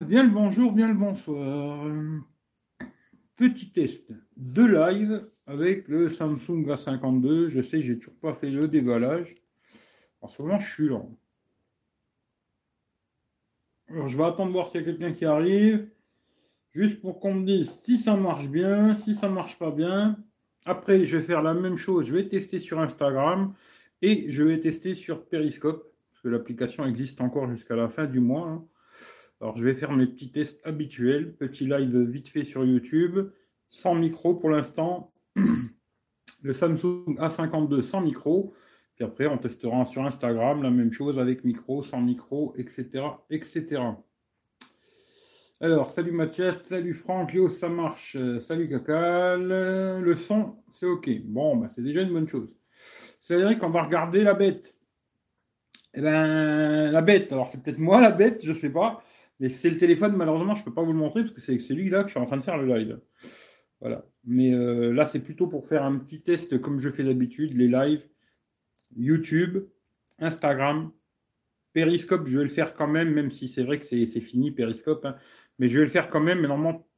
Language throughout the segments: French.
Bien le bonjour, bien le bonsoir. Petit test de live avec le Samsung A52. Je sais, j'ai toujours pas fait le déballage. En ce moment, je suis lent. Alors, je vais attendre voir s'il y a quelqu'un qui arrive. Juste pour qu'on me dise si ça marche bien, si ça marche pas bien. Après, je vais faire la même chose. Je vais tester sur Instagram et je vais tester sur Periscope. Parce que l'application existe encore jusqu'à la fin du mois. hein. Alors, je vais faire mes petits tests habituels. Petit live vite fait sur YouTube. Sans micro pour l'instant. Le Samsung A52 sans micro. Puis après, on testera sur Instagram la même chose avec micro, sans micro, etc. etc. Alors, salut Mathias, salut Franck, yo, ça marche. Euh, salut Cacal. Le son, c'est OK. Bon, bah, c'est déjà une bonne chose. C'est vrai qu'on va regarder la bête. Eh ben, la bête, alors c'est peut-être moi la bête, je sais pas. Mais c'est le téléphone, malheureusement, je peux pas vous le montrer parce que c'est celui-là que je suis en train de faire le live. Voilà. Mais euh, là, c'est plutôt pour faire un petit test comme je fais d'habitude, les lives. YouTube, Instagram, Periscope, je vais le faire quand même, même si c'est vrai que c'est fini, Periscope. hein. mais je vais le faire quand même, mais normalement,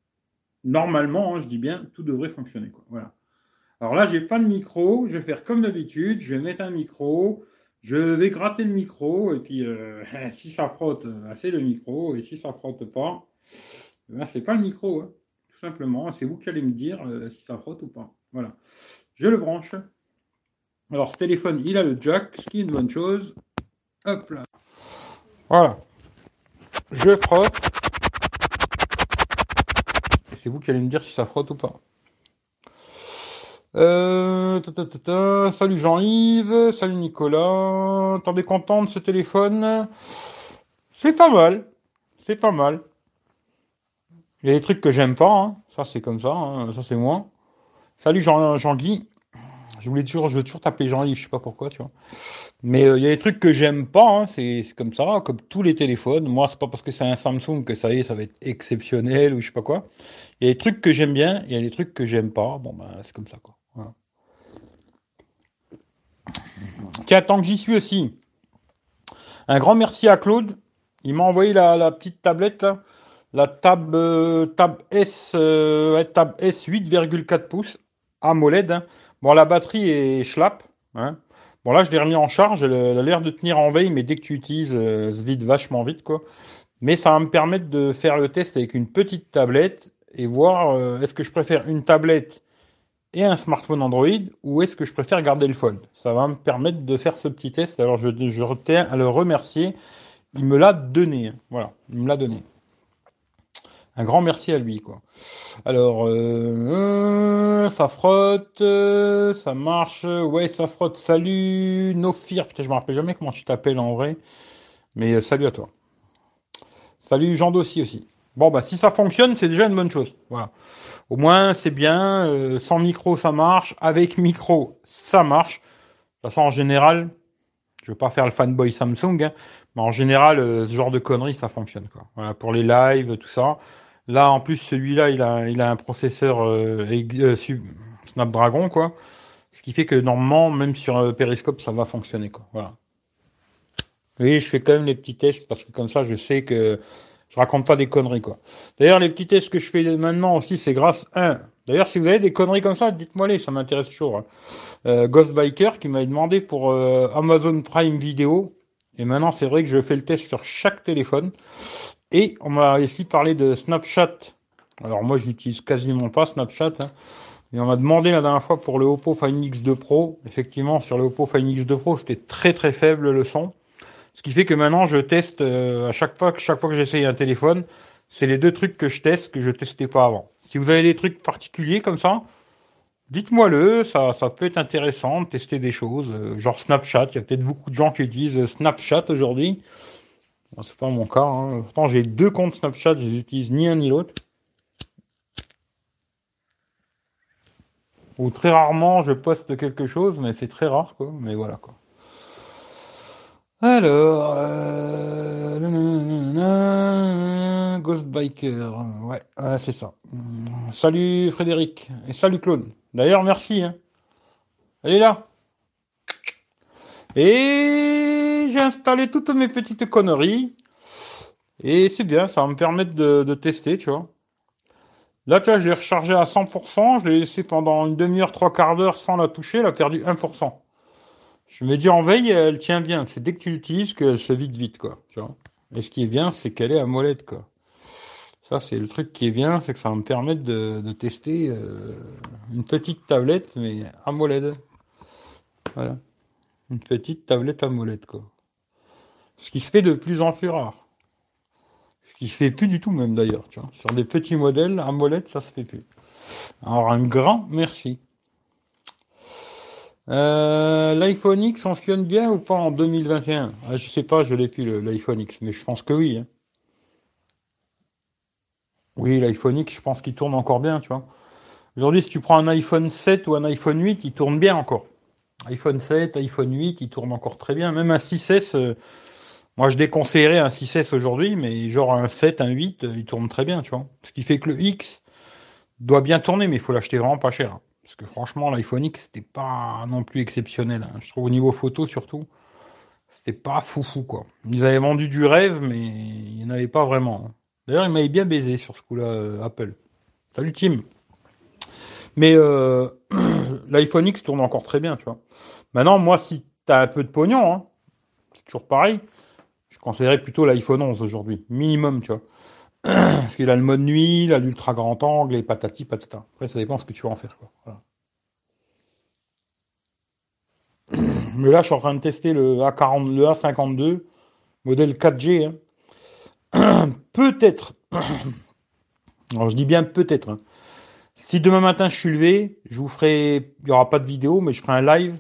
normalement hein, je dis bien, tout devrait fonctionner. Voilà. Alors là, j'ai pas de micro, je vais faire comme d'habitude, je vais mettre un micro, je vais gratter le micro, et puis euh, si ça frotte, euh, c'est le micro, et si ça frotte pas, eh ben, c'est pas le micro, hein. tout simplement. C'est vous qui allez me dire euh, si ça frotte ou pas. Voilà. Je le branche. Alors, ce téléphone, il a le jack, ce qui est une bonne chose. Hop là. Voilà. Je frotte. C'est vous qui allez me dire si ça frotte ou pas. Euh. Salut Jean-Yves, salut Nicolas. T'en es content de ce téléphone? C'est pas mal. C'est pas mal. Il y a des trucs que j'aime pas, hein. ça c'est comme ça, hein. ça c'est moi. Salut Jean- Jean-Guy. Je voulais toujours, je veux toujours t'appeler Jean-Yves, je sais pas pourquoi, tu vois. Mais euh, il y a des trucs que j'aime pas, hein, c'est c'est comme ça, comme tous les téléphones. Moi, c'est pas parce que c'est un Samsung que ça y est, ça va être exceptionnel ou je sais pas quoi. Il y a des trucs que j'aime bien, il y a des trucs que j'aime pas. Bon, ben, c'est comme ça, quoi. Tiens, tant que j'y suis aussi, un grand merci à Claude. Il m'a envoyé la, petite tablette. La Tab, euh, Tab S, euh, Tab S 8,4 pouces AMOLED. hein. Bon, la batterie est schlapp. Hein. Bon, là, je l'ai remis en charge. Elle, a l'air de tenir en veille, mais dès que tu utilises, euh, se vide vachement vite. Mais ça va me permettre de faire le test avec une petite tablette et voir est-ce que je préfère une tablette et un smartphone Android ou est-ce que je préfère garder le Fold? Ça va me permettre de faire ce petit test. Alors, je, je tiens à le remercier. Il me l'a donné. Voilà, il me l'a donné. Un grand merci à lui, quoi. Alors, euh, ça frotte, ça marche, ouais, ça frotte. Salut, Nofir. Putain, je me rappelle jamais comment tu t'appelles en vrai, mais euh, salut à toi. Salut, Jean Dossi aussi. Bon, bah, si ça fonctionne, c'est déjà une bonne chose. Voilà. Au moins, c'est bien. euh, sans micro, ça marche. Avec micro, ça marche. De toute façon, en général, je veux pas faire le fanboy Samsung, hein, mais en général, euh, ce genre de conneries, ça fonctionne, quoi. Voilà, pour les lives, tout ça. Là, en plus, celui-là, il a, il a un processeur euh, Snapdragon, quoi. Ce qui fait que normalement, même sur Periscope, ça va fonctionner, quoi. Voilà. Oui, je fais quand même les petits tests parce que comme ça, je sais que je raconte pas des conneries, quoi. D'ailleurs, les petits tests que je fais maintenant aussi, c'est grâce à un. D'ailleurs, si vous avez des conneries comme ça, dites-moi les, ça m'intéresse toujours. hein. Euh, qui m'avait demandé pour euh, Amazon Prime Video. Et maintenant, c'est vrai que je fais le test sur chaque téléphone. Et on m'a aussi parlé de Snapchat. Alors moi, j'utilise quasiment pas Snapchat. hein. Et on m'a demandé la dernière fois pour le Oppo Find X2 Pro. Effectivement, sur le Oppo Find X2 Pro, c'était très très faible le son. Ce qui fait que maintenant, je teste euh, à chaque fois, que- chaque fois que j'essaye un téléphone, c'est les deux trucs que je teste que je testais pas avant. Si vous avez des trucs particuliers comme ça, dites-moi-le. Ça, ça peut être intéressant de tester des choses, euh, genre Snapchat. Il y a peut-être beaucoup de gens qui utilisent euh, Snapchat aujourd'hui. Bon, c'est pas mon cas. Hein. Pourtant, j'ai deux comptes Snapchat, je les utilise ni un ni l'autre. Ou très rarement, je poste quelque chose, mais c'est très rare, quoi. Mais voilà, quoi. Alors, euh... Ghost Biker, ouais, c'est ça. Salut Frédéric et salut Claude. D'ailleurs, merci. Hein. Elle est là. Et j'ai installé toutes mes petites conneries. Et c'est bien, ça va me permettre de, de tester, tu vois. Là, tu vois, je l'ai rechargé à 100%, je l'ai laissé pendant une demi-heure, trois quarts d'heure sans la toucher, elle a perdu 1%. Je me dis en veille, elle tient bien. C'est dès que tu l'utilises qu'elle se vide vite, quoi. Tu vois. Et ce qui est bien, c'est qu'elle est à molette, quoi. Ça, c'est le truc qui est bien, c'est que ça va me permettre de, tester euh, une petite tablette, mais AMOLED. Voilà. Une petite tablette AMOLED, quoi. Ce qui se fait de plus en plus rare. Ce qui se fait plus du tout, même d'ailleurs. Sur des petits modèles AMOLED, ça se fait plus. Alors, un grand merci. Euh, L'iPhone X fonctionne bien ou pas en 2021 ah, Je sais pas, je l'ai plus l'iPhone X, mais je pense que oui. Hein. Oui, l'iPhone X, je pense qu'il tourne encore bien, tu vois. Aujourd'hui, si tu prends un iPhone 7 ou un iPhone 8, il tourne bien encore. iPhone 7, iPhone 8, il tourne encore très bien. Même un 6S, euh, moi je déconseillerais un 6S aujourd'hui, mais genre un 7, un 8, euh, il tourne très bien, tu vois. Ce qui fait que le X doit bien tourner, mais il faut l'acheter vraiment pas cher. Parce que franchement, l'iPhone X, c'était pas non plus exceptionnel. Hein. Je trouve au niveau photo surtout, c'était pas foufou, quoi. Ils avaient vendu du rêve, mais il n'y en avait pas vraiment. D'ailleurs, il m'avait bien baisé sur ce coup-là, euh, Apple. Salut Tim. Mais euh, l'iPhone X tourne encore très bien, tu vois. Maintenant, moi, si tu as un peu de pognon, hein, c'est toujours pareil, je conseillerais plutôt l'iPhone 11 aujourd'hui, minimum, tu vois. Parce qu'il a le mode nuit, il a l'ultra grand angle, et patati patata. Après, ça dépend ce que tu vas en faire. Mais là, je suis en train de tester le A40, le A52, modèle 4G. Hein. peut-être, alors je dis bien peut-être, hein. si demain matin je suis levé, je vous ferai, il n'y aura pas de vidéo, mais je ferai un live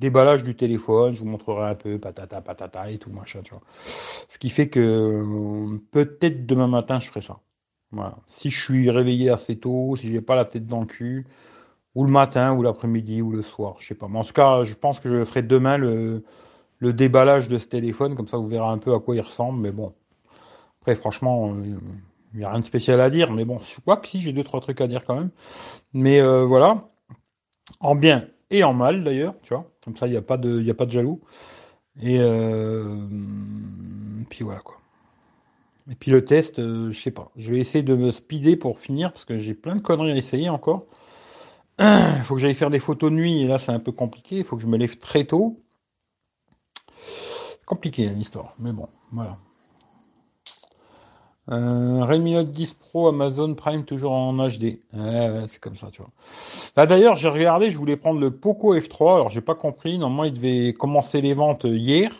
déballage du téléphone, je vous montrerai un peu patata patata et tout machin, tu vois. Ce qui fait que peut-être demain matin je ferai ça. Voilà. Si je suis réveillé assez tôt, si j'ai pas la tête dans le cul, ou le matin, ou l'après-midi, ou le soir, je sais pas. Mais en tout cas, je pense que je ferai demain le, déballage de ce téléphone, comme ça vous verrez un peu à quoi il ressemble, mais bon, après, franchement, il euh, n'y a rien de spécial à dire, mais bon, quoi que si, j'ai deux, trois trucs à dire quand même. Mais euh, voilà, en bien et en mal d'ailleurs, tu vois, comme ça, il n'y a, pas de, a pas de jaloux. Et euh, puis voilà quoi. Et puis le test, je sais pas. Je vais essayer de me speeder pour finir parce que j'ai plein de conneries à essayer encore. Il faut que j'aille faire des photos de nuit et là c'est un peu compliqué. Il faut que je me lève très tôt. Compliqué l'histoire, mais bon, voilà. Euh, Redmi Note 10 Pro, Amazon Prime toujours en HD. C'est comme ça, tu vois. Là d'ailleurs, j'ai regardé, je voulais prendre le Poco F3. Alors j'ai pas compris. Normalement, il devait commencer les ventes hier.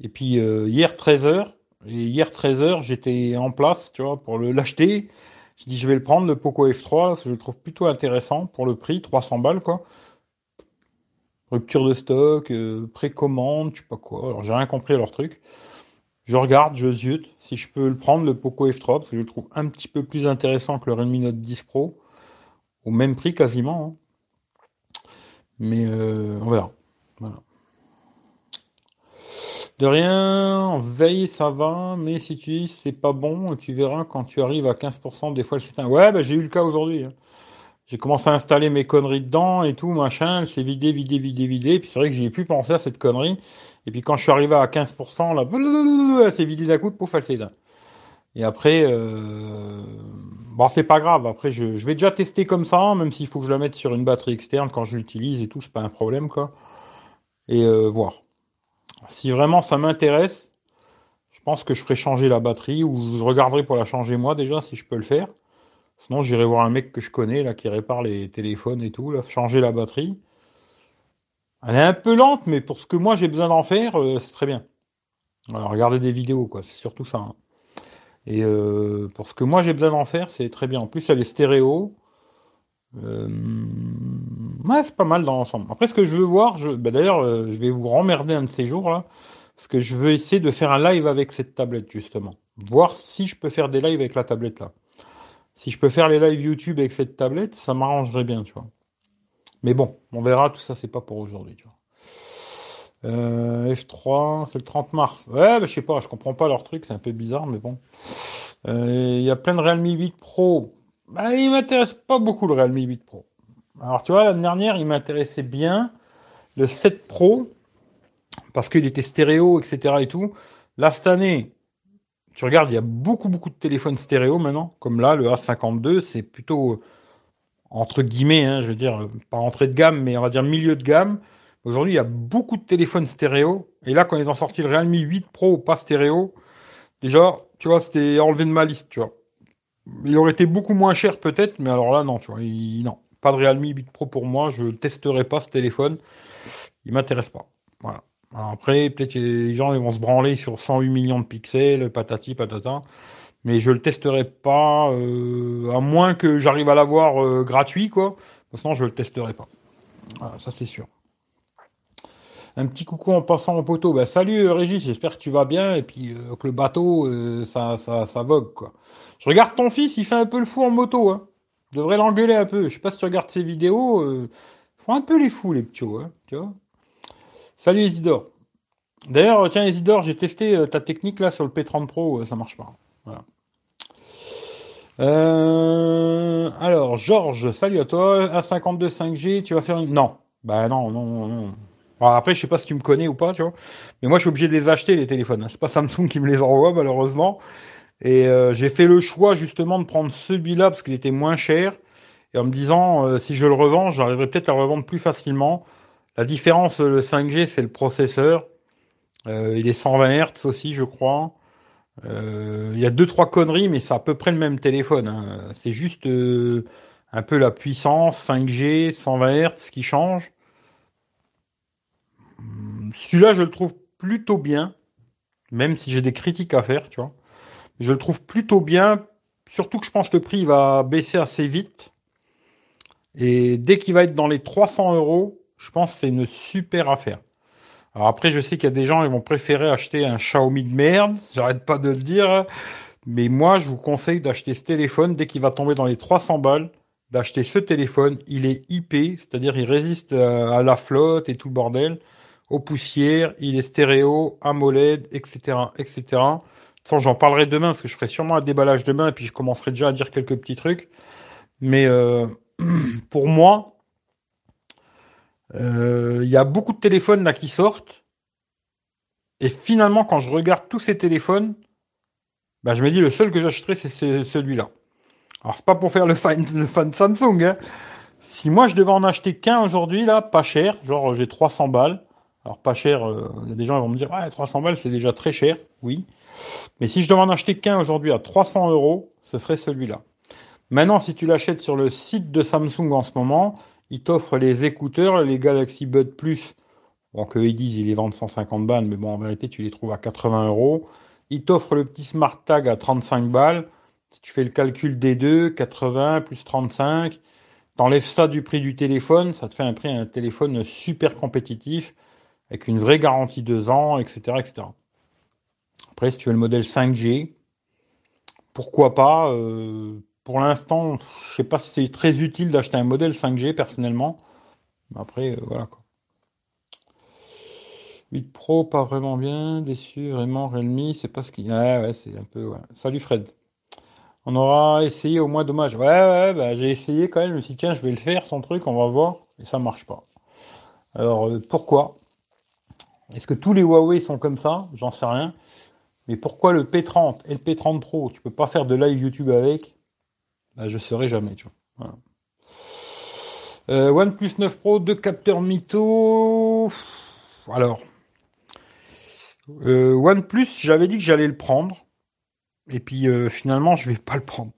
Et puis euh, hier 13h. Et hier 13h, j'étais en place, tu vois, pour l'acheter. Je dis je vais le prendre le Poco F3 parce que je le trouve plutôt intéressant pour le prix, 300 balles quoi. Rupture de stock, euh, précommande, je sais pas quoi. Alors j'ai rien compris à leur truc. Je regarde, je zute si je peux le prendre, le Poco F3, parce que je le trouve un petit peu plus intéressant que le Redmi Note 10 Pro, au même prix quasiment. Hein. Mais euh, on verra. De rien, en veille ça va, mais si tu dis c'est pas bon, tu verras quand tu arrives à 15%, des fois le s'éteint. Ouais, bah, j'ai eu le cas aujourd'hui. Hein. J'ai commencé à installer mes conneries dedans et tout, machin, c'est vidé, vidé, vidé, vidé. Puis c'est vrai que j'ai pu penser à cette connerie. Et puis quand je suis arrivé à 15%, là, c'est vidé d'un coup, pouf, elle s'éteint. Et après, euh... bon, c'est pas grave. Après, je, vais déjà tester comme ça, même s'il faut que je la mette sur une batterie externe quand je l'utilise et tout, c'est pas un problème, quoi. Et euh, voir. Si vraiment ça m'intéresse, je pense que je ferai changer la batterie ou je regarderai pour la changer moi déjà si je peux le faire. Sinon, j'irai voir un mec que je connais là qui répare les téléphones et tout, là, changer la batterie. Elle est un peu lente, mais pour ce que moi j'ai besoin d'en faire, euh, c'est très bien. Alors, regardez des vidéos, quoi, c'est surtout ça. Hein. Et euh, pour ce que moi j'ai besoin d'en faire, c'est très bien. En plus, elle est stéréo. Euh, ouais, c'est pas mal dans l'ensemble. Après, ce que je veux voir, je... Bah, d'ailleurs, je vais vous remmerder un de ces jours là, parce que je veux essayer de faire un live avec cette tablette justement, voir si je peux faire des lives avec la tablette là. Si je peux faire les lives YouTube avec cette tablette, ça m'arrangerait bien, tu vois. Mais bon, on verra, tout ça, c'est pas pour aujourd'hui, tu vois. Euh, F3, c'est le 30 mars. Ouais, bah, je sais pas, je comprends pas leur truc, c'est un peu bizarre, mais bon. Euh, il y a plein de Realme 8 Pro. Bah, il m'intéresse pas beaucoup le Realme 8 Pro. Alors, tu vois, l'année dernière, il m'intéressait bien le 7 Pro parce qu'il était stéréo, etc. et tout. Là, cette année, tu regardes, il y a beaucoup, beaucoup de téléphones stéréo maintenant. Comme là, le A52, c'est plutôt, entre guillemets, hein, je veux dire, pas entrée de gamme, mais on va dire milieu de gamme. Aujourd'hui, il y a beaucoup de téléphones stéréo. Et là, quand ils ont sorti le Realme 8 Pro pas stéréo, déjà, tu vois, c'était enlevé de ma liste, tu vois. Il aurait été beaucoup moins cher peut-être, mais alors là, non, tu vois, non. Pas de Realme 8 Pro pour moi, je ne testerai pas ce téléphone. Il m'intéresse pas. Voilà. après, peut-être les gens vont se branler sur 108 millions de pixels, patati patata. Mais je le testerai pas, euh, à moins que j'arrive à l'avoir euh, gratuit, quoi. Sinon, je le testerai pas. Ça c'est sûr. Un petit coucou en passant au poteau. Bah, salut euh, Régis, j'espère que tu vas bien et puis que le bateau, ça, ça, ça vogue quoi. Je regarde ton fils, il fait un peu le fou en moto. Hein. Je devrais l'engueuler un peu. Je sais pas si tu regardes ses vidéos. Euh, font un peu les fous, les petits, hein, tu vois. Salut Isidore. D'ailleurs, tiens Isidore, j'ai testé ta technique là sur le P30 Pro, ça marche pas. Voilà. Euh, alors, Georges, salut à toi. A52 5G, tu vas faire une. Non. Bah non, non, non. après, je sais pas si tu me connais ou pas, tu vois. Mais moi, je suis obligé de les acheter, les téléphones. C'est pas Samsung qui me les envoie, malheureusement. Et euh, j'ai fait le choix justement de prendre celui-là parce qu'il était moins cher. Et en me disant, euh, si je le revends, j'arriverai peut-être à le revendre plus facilement. La différence, le 5G, c'est le processeur. Il est 120 Hz aussi, je crois. Il y a deux trois conneries, mais c'est à peu près le même téléphone. Hein. C'est juste un peu la puissance 5G, 120 Hz qui change. Celui-là, je le trouve plutôt bien, même si j'ai des critiques à faire, tu vois. Je le trouve plutôt bien, surtout que je pense que le prix va baisser assez vite. Et dès qu'il va être dans les 300 euros, je pense que c'est une super affaire. Alors après, je sais qu'il y a des gens qui vont préférer acheter un Xiaomi de merde, j'arrête pas de le dire, mais moi je vous conseille d'acheter ce téléphone dès qu'il va tomber dans les 300 balles, d'acheter ce téléphone. Il est IP, c'est-à-dire il résiste à la flotte et tout le bordel, aux poussières, il est stéréo, AMOLED, etc., etc j'en parlerai demain parce que je ferai sûrement un déballage demain et puis je commencerai déjà à dire quelques petits trucs. Mais euh, pour moi, euh, il y a beaucoup de téléphones là qui sortent. Et finalement, quand je regarde tous ces téléphones, bah, je me dis le seul que j'achèterai, c'est celui-là. Alors, c'est pas pour faire le fan, de Samsung. Hein. Si moi, je devais en acheter qu'un aujourd'hui, là, pas cher, genre j'ai 300 balles. Alors, pas cher, euh, il y a des gens qui vont me dire, ouais, 300 balles, c'est déjà très cher. Oui. Mais si je devais en acheter qu'un aujourd'hui à 300 euros, ce serait celui-là. Maintenant, si tu l'achètes sur le site de Samsung en ce moment, ils t'offrent les écouteurs, les Galaxy Bud Plus. Bon, que ils disent, ils les vendent 150 balles, mais bon, en vérité, tu les trouves à 80 euros. Ils t'offrent le petit Smart Tag à 35 balles. Si tu fais le calcul des deux, 80 plus 35, t'enlèves ça du prix du téléphone, ça te fait un prix un téléphone super compétitif, avec une vraie garantie 2 ans, etc., etc. Après, si tu veux le modèle 5G, pourquoi pas euh, Pour l'instant, je sais pas si c'est très utile d'acheter un modèle 5G personnellement. Après, euh, voilà quoi. 8 Pro, pas vraiment bien, déçu, vraiment, Realme, c'est pas ce qu'il y a. ouais, c'est un peu. Salut Fred. On aura essayé au moins dommage. Ouais, ouais, bah, j'ai essayé quand même. Je me suis dit, tiens, je vais le faire, son truc, on va voir. Et ça marche pas. Alors, euh, pourquoi? Est-ce que tous les Huawei sont comme ça? J'en sais rien. Mais pourquoi le P30 et le P30 Pro, tu peux pas faire de live YouTube avec bah, Je ne saurais jamais, tu vois. Euh, OnePlus 9 Pro, deux capteurs mytho. Alors, euh, OnePlus, j'avais dit que j'allais le prendre. Et puis euh, finalement, je vais pas le prendre.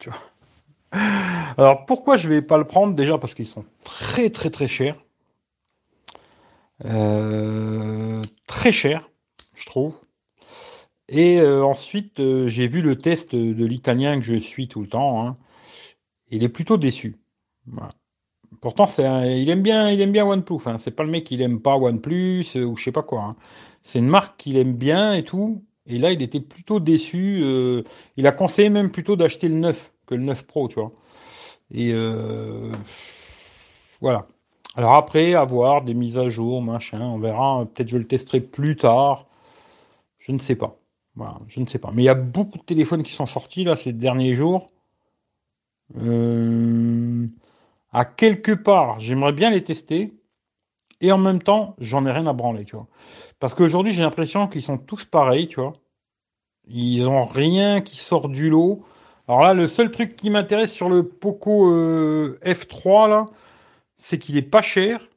Alors pourquoi je vais pas le prendre? Déjà parce qu'ils sont très très très chers. très chers, je trouve. Et ensuite, j'ai vu le test de l'italien que je suis tout le temps. Hein. Il est plutôt déçu. Pourtant, c'est il aime bien, il aime bien OnePlus. Hein. C'est pas le mec qui aime pas OnePlus euh, ou je sais pas quoi. Hein. C'est une marque qu'il aime bien et tout. Et là, il était plutôt déçu. il a conseillé même plutôt d'acheter le 9 que le 9 Pro, tu vois. Et voilà. Alors après, avoir des mises à jour, machin, on verra. Peut-être je le testerai plus tard. Je ne sais pas. Je ne sais pas. Mais il y a beaucoup de téléphones qui sont sortis là ces derniers jours. Euh, à quelque part, j'aimerais bien les tester. Et en même temps, j'en ai rien à branler, tu vois. Parce qu'aujourd'hui, j'ai l'impression qu'ils sont tous pareils, tu vois. Ils ont rien qui sort du lot. Alors là, le seul truc qui m'intéresse sur le Poco euh, F3 là, c'est qu'il est pas cher.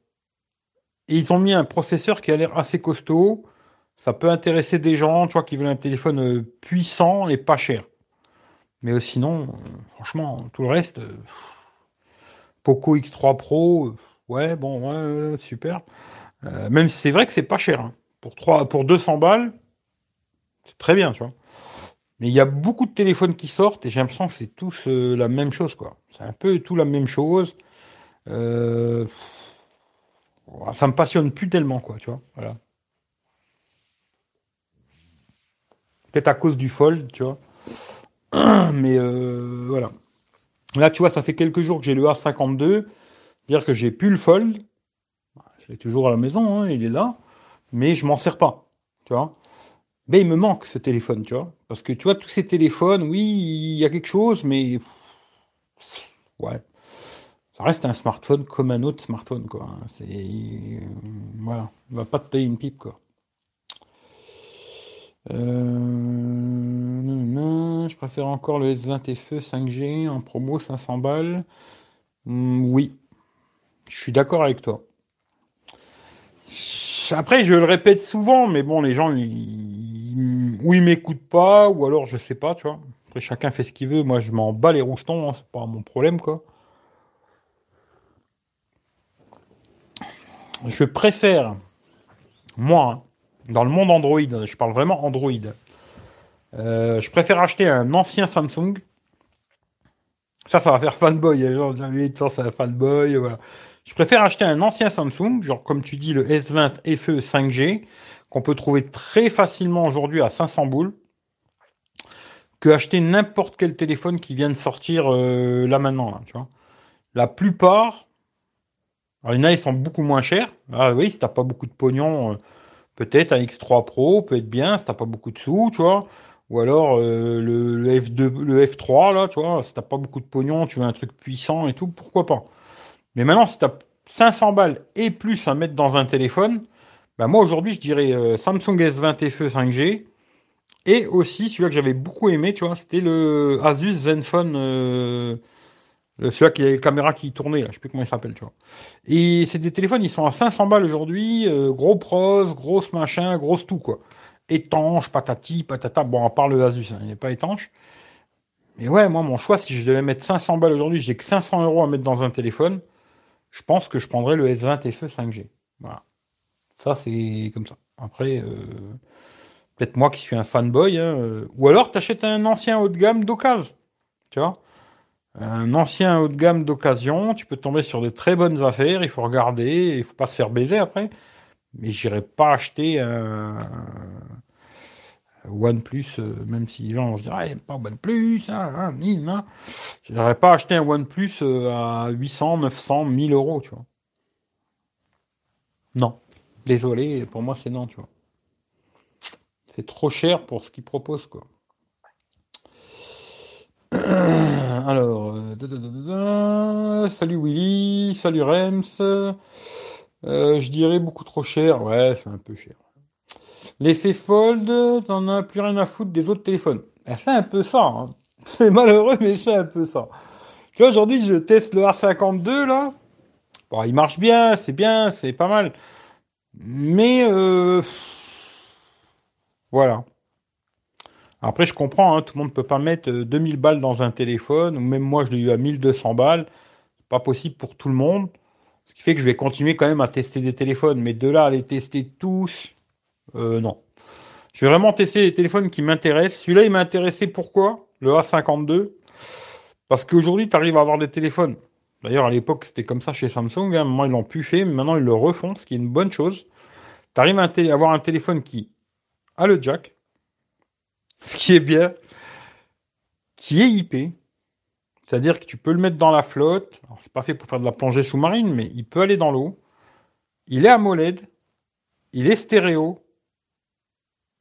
Et ils ont mis un processeur qui a l'air assez costaud. Ça peut intéresser des gens, tu vois, qui veulent un téléphone euh, puissant et pas cher. Mais euh, sinon, franchement, tout le reste, Poco X3 Pro, ouais, bon, ouais, super. même si c'est vrai que c'est pas cher. Hein. Pour, 3, pour 200 balles, c'est très bien, tu vois. Mais il y a beaucoup de téléphones qui sortent et j'ai l'impression que c'est tous euh, la même chose, quoi. C'est un peu tout la même chose. Euh, ça me passionne plus tellement, quoi, tu vois. Voilà. Peut-être à cause du fold, tu vois. Mais euh, voilà. Là, tu vois, ça fait quelques jours que j'ai le A52. Dire que j'ai plus le fold. Je l'ai toujours à la maison, hein, il est là. Mais je m'en sers pas. Tu vois. Mais il me manque ce téléphone, tu vois. Parce que tu vois, tous ces téléphones, oui, il y a quelque chose, mais. Ouais. Ça reste un smartphone comme un autre smartphone, quoi. C'est. Voilà. Il va pas te tailler une pipe, quoi. Euh... Je préfère encore le S20 FE 5G en promo 500 balles. Hmm, oui. Je suis d'accord avec toi. Après, je le répète souvent, mais bon, les gens, ils, ou ils m'écoutent pas, ou alors je sais pas, tu vois. Après, chacun fait ce qu'il veut. Moi, je m'en bats les roustons, hein, c'est pas mon problème, quoi. Je préfère, moi, hein, dans le monde Android, je parle vraiment Android, euh, je préfère acheter un ancien Samsung. Ça, ça va faire fanboy. Les gens, c'est un fanboy. Je préfère acheter un ancien Samsung, genre comme tu dis le S20 FE 5G, qu'on peut trouver très facilement aujourd'hui à 500 boules, que acheter n'importe quel téléphone qui vient de sortir euh, là maintenant. Tu vois. La plupart, alors, il y en a, ils sont beaucoup moins chers. Ah oui, si t'as pas beaucoup de pognon, euh, peut-être un X3 Pro peut être bien, si t'as pas beaucoup de sous, tu vois. Ou alors euh, le, le, F2, le F3, là, tu vois, si t'as pas beaucoup de pognon, tu veux un truc puissant et tout, pourquoi pas. Mais maintenant, si tu as 500 balles et plus à mettre dans un téléphone, bah moi aujourd'hui, je dirais euh, Samsung S20 FE 5G. Et aussi, celui-là que j'avais beaucoup aimé, tu vois, c'était le Asus Zenfone, euh, celui-là qui a les caméras qui tournaient, là, je sais plus comment il s'appelle, tu vois. Et c'est des téléphones, ils sont à 500 balles aujourd'hui, gros pros, grosse machin, grosse tout, quoi. Étanche, patati, patata. Bon, à part le Asus, hein, il n'est pas étanche. Mais ouais, moi, mon choix, si je devais mettre 500 balles aujourd'hui, j'ai que 500 euros à mettre dans un téléphone je pense que je prendrais le S20 FE 5G. Voilà. Ça, c'est comme ça. Après, euh, peut-être moi qui suis un fanboy, hein, euh, ou alors tu achètes un ancien haut de gamme d'occasion. Tu vois Un ancien haut de gamme d'occasion, tu peux tomber sur de très bonnes affaires, il faut regarder, il faut pas se faire baiser après. Mais j'irai pas acheter un, OnePlus, euh, même si les gens se dire, ah, pas OnePlus, hein, hein, n'aurais pas acheté un OnePlus euh, à 800, 900, 1000 euros, tu vois. Non. Désolé, pour moi, c'est non, tu vois. C'est trop cher pour ce qu'ils proposent, quoi. Alors, euh, salut Willy, salut Rems. Je dirais beaucoup trop cher. Ouais, c'est un peu cher. L'effet fold, t'en as plus rien à foutre des autres téléphones. Ben, c'est un peu ça. Hein. C'est malheureux, mais c'est un peu ça. Tu vois, aujourd'hui, je teste le R52, là. Bon, il marche bien, c'est bien, c'est pas mal. Mais, euh... voilà. Après, je comprends, hein, tout le monde ne peut pas mettre 2000 euh, balles dans un téléphone, ou même moi, je l'ai eu à 1200 balles. Pas possible pour tout le monde. Ce qui fait que je vais continuer quand même à tester des téléphones. Mais de là à les tester tous, euh, non. Je vais vraiment tester les téléphones qui m'intéressent. Celui-là, il m'a intéressé pourquoi? Le A52. Parce qu'aujourd'hui, tu arrives à avoir des téléphones. D'ailleurs, à l'époque, c'était comme ça chez Samsung. Hein. Maintenant, ils l'ont pu fait, mais maintenant, ils le refont, ce qui est une bonne chose. Tu arrives à avoir un téléphone qui a le jack, ce qui est bien, qui est IP. C'est-à-dire que tu peux le mettre dans la flotte. Alors, c'est pas fait pour faire de la plongée sous-marine, mais il peut aller dans l'eau. Il est AMOLED. Il est stéréo.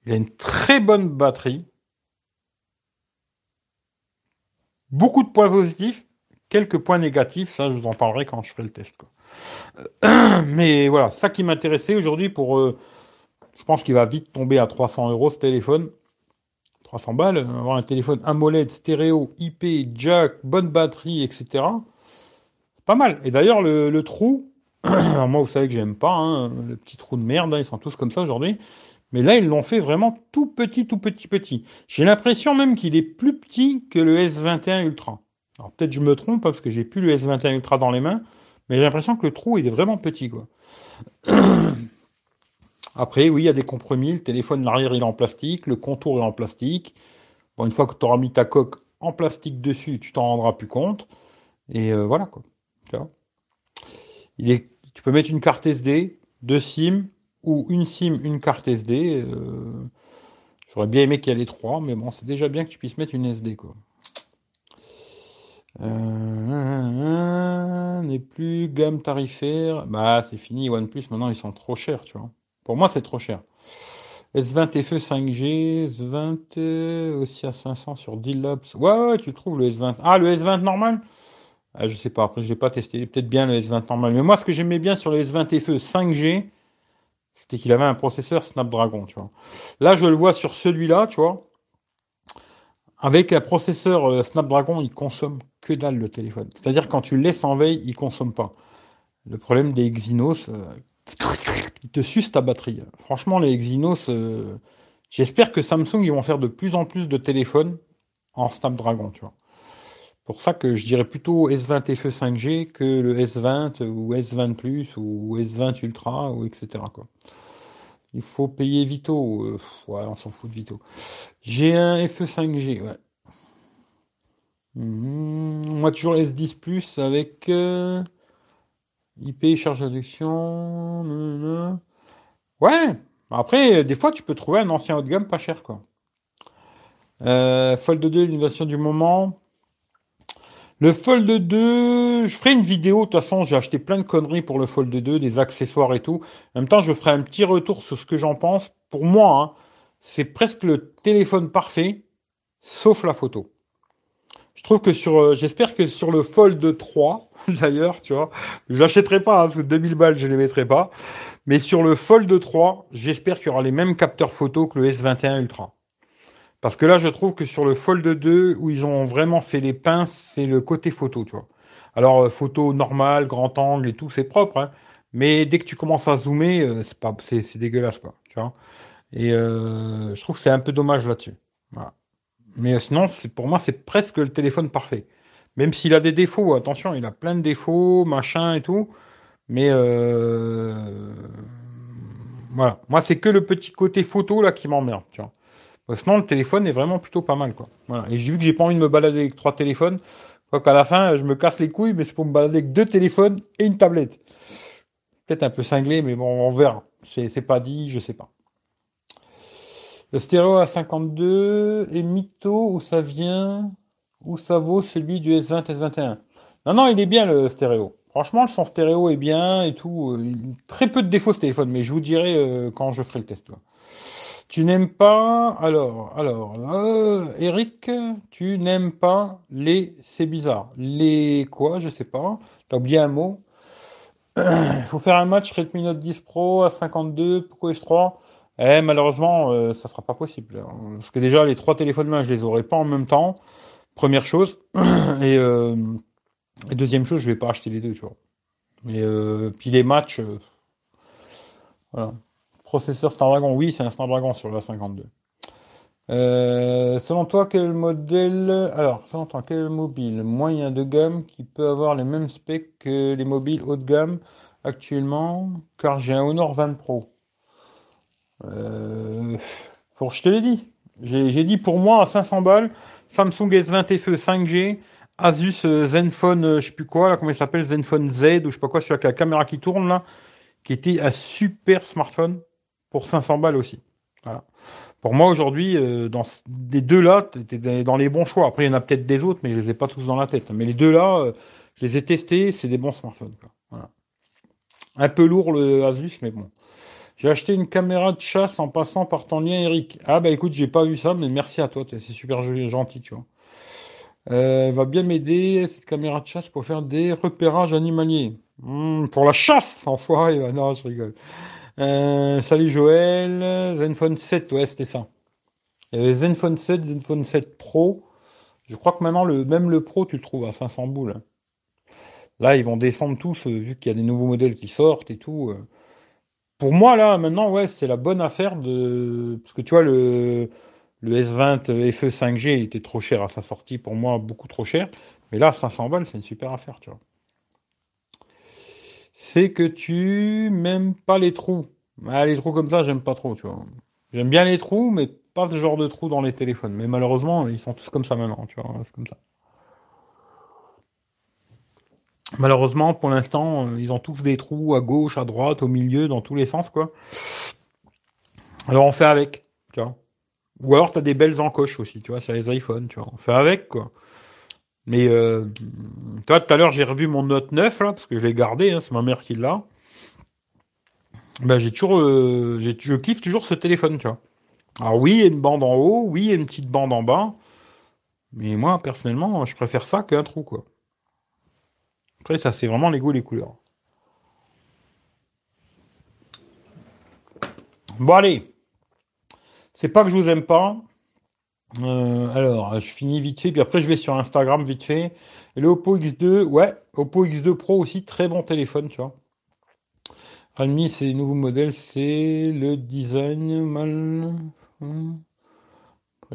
Il a une très bonne batterie. Beaucoup de points positifs, quelques points négatifs, ça je vous en parlerai quand je ferai le test. Mais voilà, ça qui m'intéressait aujourd'hui pour... Euh, je pense qu'il va vite tomber à 300 euros ce téléphone. 300 balles, avoir un téléphone AMOLED, stéréo, IP, jack, bonne batterie, etc. Pas mal. Et d'ailleurs, le, trou, moi, vous savez que j'aime pas, hein, le petit trou de merde, hein, ils sont tous comme ça aujourd'hui. Mais là, ils l'ont fait vraiment tout petit, tout petit, petit. J'ai l'impression même qu'il est plus petit que le S21 Ultra. Alors peut-être je me trompe parce que j'ai plus le S21 Ultra dans les mains, mais j'ai l'impression que le trou il est vraiment petit quoi. Après, oui, il y a des compromis. Le téléphone, l'arrière, il est en plastique. Le contour est en plastique. Bon, une fois que tu auras mis ta coque en plastique dessus, tu t'en rendras plus compte. Et euh, voilà, quoi. Tu, peux mettre une carte SD, deux SIM, ou une SIM, une carte SD. Euh, j'aurais bien aimé qu'il y ait les trois, mais bon, c'est déjà bien que tu puisses mettre une SD. Euh, n'est plus gamme tarifaire. Bah, c'est fini. OnePlus, maintenant, ils sont trop chers, tu vois. Pour moi, c'est trop cher. S20 FE 5G, S20 euh, aussi à 500 sur D-Labs. Ouais, ouais, tu trouves le S20. Ah, le S20 normal? Ah, Je sais pas, après, je n'ai pas testé. Peut-être bien le S20 normal. Mais moi, ce que j'aimais bien sur le S20 FE 5G, c'était qu'il avait un processeur Snapdragon, tu vois. Là, je le vois sur celui-là, tu vois. Avec un processeur euh, Snapdragon, il consomme que dalle le téléphone. C'est-à-dire quand tu le laisses en veille, il consomme pas. Le problème des Exynos, euh, il te suce ta batterie. Franchement, les Exynos, euh, j'espère que Samsung ils vont faire de plus en plus de téléphones en Snapdragon, tu vois. Pour ça que je dirais plutôt S20 FE 5G que le S20 ou S20 Plus ou S20 Ultra ou etc. Quoi. Il faut payer Vito. Euh, ouais, on s'en fout de Vito. J'ai un FE 5G, ouais. Mhm. moi toujours S10 Plus avec euh, IP, charge d'induction. Ouais. Après, des fois, tu peux trouver un ancien haut de gamme pas cher, quoi. Euh, Fold 2, l'innovation du moment. Le Fold 2, je ferai une vidéo. De toute façon, j'ai acheté plein de conneries pour le Fold 2, des accessoires et tout. En même temps, je ferai un petit retour sur ce que j'en pense. Pour moi, hein, c'est presque le téléphone parfait, sauf la photo. Je trouve que sur, euh, j'espère que sur le Fold 3, d'ailleurs, tu vois. Je l'achèterai pas, hein, parce que 2000 balles, je les mettrai pas. Mais sur le Fold 3, j'espère qu'il y aura les mêmes capteurs photo que le S21 Ultra. Parce que là, je trouve que sur le Fold 2, où ils ont vraiment fait les pinces, c'est le côté photo, tu vois. Alors, euh, photo normale, grand angle et tout, c'est propre, hein. Mais dès que tu commences à zoomer, euh, c'est pas, c'est, dégueulasse, quoi, tu vois. Et euh, je trouve que c'est un peu dommage là-dessus. Mais sinon, pour moi, c'est presque le téléphone parfait. Même s'il a des défauts, attention, il a plein de défauts, machin et tout. Mais euh... voilà, moi c'est que le petit côté photo là qui m'emmerde, tu vois. sinon le téléphone est vraiment plutôt pas mal quoi. Voilà. Et j'ai vu que j'ai pas envie de me balader avec trois téléphones. Quoi qu'à la fin je me casse les couilles, mais c'est pour me balader avec deux téléphones et une tablette. Peut-être un peu cinglé, mais bon on verra. C'est pas dit, je sais pas. Le stéréo à 52 et mytho où ça vient où ça vaut celui du S20, S21. Non, non, il est bien le stéréo. Franchement, le son stéréo est bien et tout. Euh, très peu de défauts ce téléphone, mais je vous dirai euh, quand je ferai le test. Tu n'aimes pas alors alors euh, Eric, tu n'aimes pas les c'est bizarre. Les quoi, je sais pas. T'as oublié un mot. Il faut faire un match Redmi Note 10 Pro à 52 Poco S3. Eh, malheureusement, euh, ça sera pas possible. Parce que déjà, les trois téléphones main, je les aurai pas en même temps. Première chose. Euh, et, deuxième chose, je vais pas acheter les deux, tu vois. Et euh, puis les matchs. Euh, voilà. Processeur Snapdragon, oui, c'est un Snapdragon sur la 52. selon toi, quel modèle Alors, selon toi, quel mobile moyen de gamme qui peut avoir les mêmes specs que les mobiles haut de gamme actuellement? Car j'ai un Honor 20 Pro. Pour, je te l'ai dit. J'ai dit pour moi à 500 balles, Samsung S20 FE 5G, Asus euh, Zenfone, euh, je sais plus quoi, là, comment il s'appelle, Zenfone Z, ou je sais pas quoi, celui avec la caméra qui tourne, là, qui était un super smartphone pour 500 balles aussi. Voilà. Pour moi, aujourd'hui, euh, dans les deux là, étais dans les bons choix. Après, il y en a peut-être des autres, mais je les ai pas tous dans la tête. Mais les deux là, je les ai testés, c'est des bons smartphones. Voilà. Un peu lourd le Asus, mais bon. J'ai acheté une caméra de chasse en passant par ton lien, Eric. Ah bah écoute, j'ai pas vu ça, mais merci à toi, c'est super gentil, tu vois. Euh, va bien m'aider cette caméra de chasse pour faire des repérages animaliers. Hmm, pour la chasse, enfoiré. Bah non, je rigole. Euh, salut Joël. Zenfone 7, ouais, c'était ça. Il y avait Zenfone 7, Zenfone 7 Pro. Je crois que maintenant, le, même le Pro, tu le trouves à 500 boules. Là, ils vont descendre tous, euh, vu qu'il y a des nouveaux modèles qui sortent et tout. Pour moi, là, maintenant, ouais, c'est la bonne affaire de. Parce que tu vois, le, le S20 FE 5G était trop cher à sa sortie, pour moi, beaucoup trop cher. Mais là, 500 balles, c'est une super affaire, tu vois. C'est que tu m'aimes pas les trous. Ah, les trous comme ça, j'aime pas trop, tu vois. J'aime bien les trous, mais pas ce genre de trous dans les téléphones. Mais malheureusement, ils sont tous comme ça maintenant, tu vois. C'est comme ça. Malheureusement, pour l'instant, ils ont tous des trous à gauche, à droite, au milieu, dans tous les sens, quoi. Alors on fait avec, tu vois. Ou alors tu as des belles encoches aussi, tu vois, sur les iPhones, tu vois. On fait avec, quoi. Mais, euh, toi, tout à l'heure, j'ai revu mon Note 9, là, parce que je l'ai gardé, hein, c'est ma mère qui l'a. Ben, j'ai toujours, euh, je kiffe toujours ce téléphone, tu vois. Alors oui, il y a une bande en haut, oui, il y a une petite bande en bas. Mais moi, personnellement, je préfère ça qu'un trou, quoi. Après, ça, c'est vraiment les goûts et les couleurs. Bon, allez. C'est pas que je vous aime pas. Euh, alors, je finis vite fait, puis après je vais sur Instagram vite fait. Et le Oppo X2, ouais, Oppo X2 Pro aussi, très bon téléphone, tu vois. Realme, ces nouveaux modèles, c'est le design mal.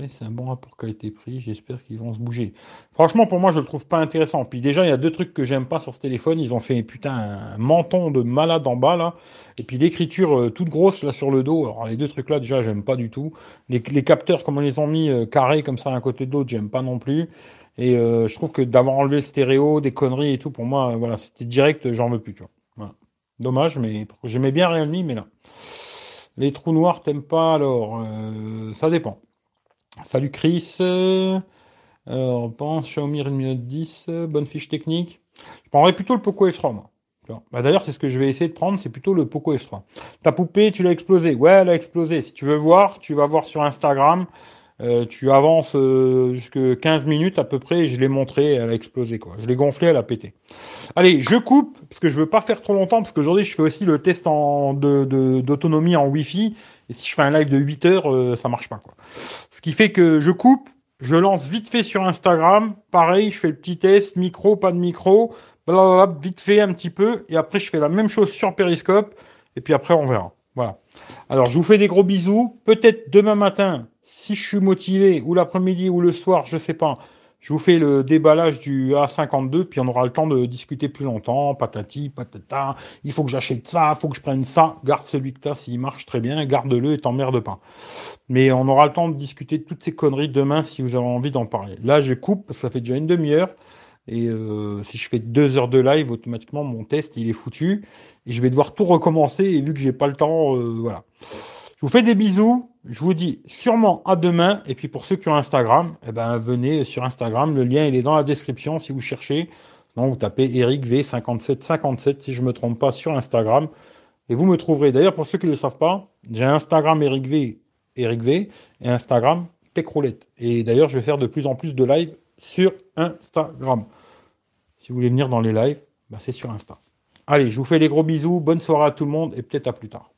C'est un bon rapport qualité-prix. J'espère qu'ils vont se bouger. Franchement, pour moi, je le trouve pas intéressant. Puis déjà, il y a deux trucs que j'aime pas sur ce téléphone. Ils ont fait putain un menton de malade en bas là. Et puis l'écriture euh, toute grosse là sur le dos. Alors les deux trucs là, déjà, j'aime pas du tout. Les, capteurs, comme on les ont mis euh, carrés comme ça un côté de l'autre, j'aime pas non plus. Et euh, je trouve que d'avoir enlevé le stéréo, des conneries et tout, pour moi, voilà, c'était direct, j'en veux plus. Tu vois. Dommage, mais j'aimais bien Realme, mais là. Les trous noirs, t'aimes pas alors Ça dépend. Salut Chris. on pense Xiaomi Redmi Note 10, bonne fiche technique. Je prendrais plutôt le Poco F3, moi. Bah, d'ailleurs, c'est ce que je vais essayer de prendre, c'est plutôt le Poco F3. Ta poupée, tu l'as explosé. Ouais, elle a explosé. Si tu veux voir, tu vas voir sur Instagram. Euh, tu avances euh, jusque 15 minutes à peu près, et je l'ai montré, elle a explosé quoi. Je l'ai gonflé, elle a pété. Allez, je coupe parce que je veux pas faire trop longtemps parce qu'aujourd'hui je fais aussi le test en d'autonomie en Wi-Fi et si je fais un live de 8 heures, euh, ça marche pas. Ce qui fait que je coupe, je lance vite fait sur Instagram, pareil, je fais le petit test, micro, pas de micro, blablabla, vite fait un petit peu et après je fais la même chose sur Periscope et puis après on verra. Voilà. Alors je vous fais des gros bisous. Peut-être demain matin, si je suis motivé, ou l'après-midi ou le soir, je sais pas, je vous fais le déballage du A52, puis on aura le temps de discuter plus longtemps. Patati, patata, il faut que j'achète ça, il faut que je prenne ça. Garde celui que tu as s'il marche très bien, garde-le et t'emmerde pas. Mais on aura le temps de discuter de toutes ces conneries demain si vous avez envie d'en parler. Là, je coupe, ça fait déjà une demi-heure. Et euh, si je fais deux heures de live, automatiquement, mon test, il est foutu. Et je vais devoir tout recommencer. Et vu que j'ai pas le temps, euh, voilà. Je vous fais des bisous. Je vous dis sûrement à demain. Et puis pour ceux qui ont Instagram, eh ben, venez sur Instagram. Le lien, il est dans la description si vous cherchez. Donc vous tapez Eric V5757 si je ne me trompe pas sur Instagram. Et vous me trouverez. D'ailleurs, pour ceux qui ne le savent pas, j'ai Instagram Eric V, et Instagram Techroulette. Et d'ailleurs, je vais faire de plus en plus de lives sur Instagram. Si vous voulez venir dans les lives, bah, c'est sur Insta. Allez, je vous fais des gros bisous. Bonne soirée à tout le monde et peut-être à plus tard.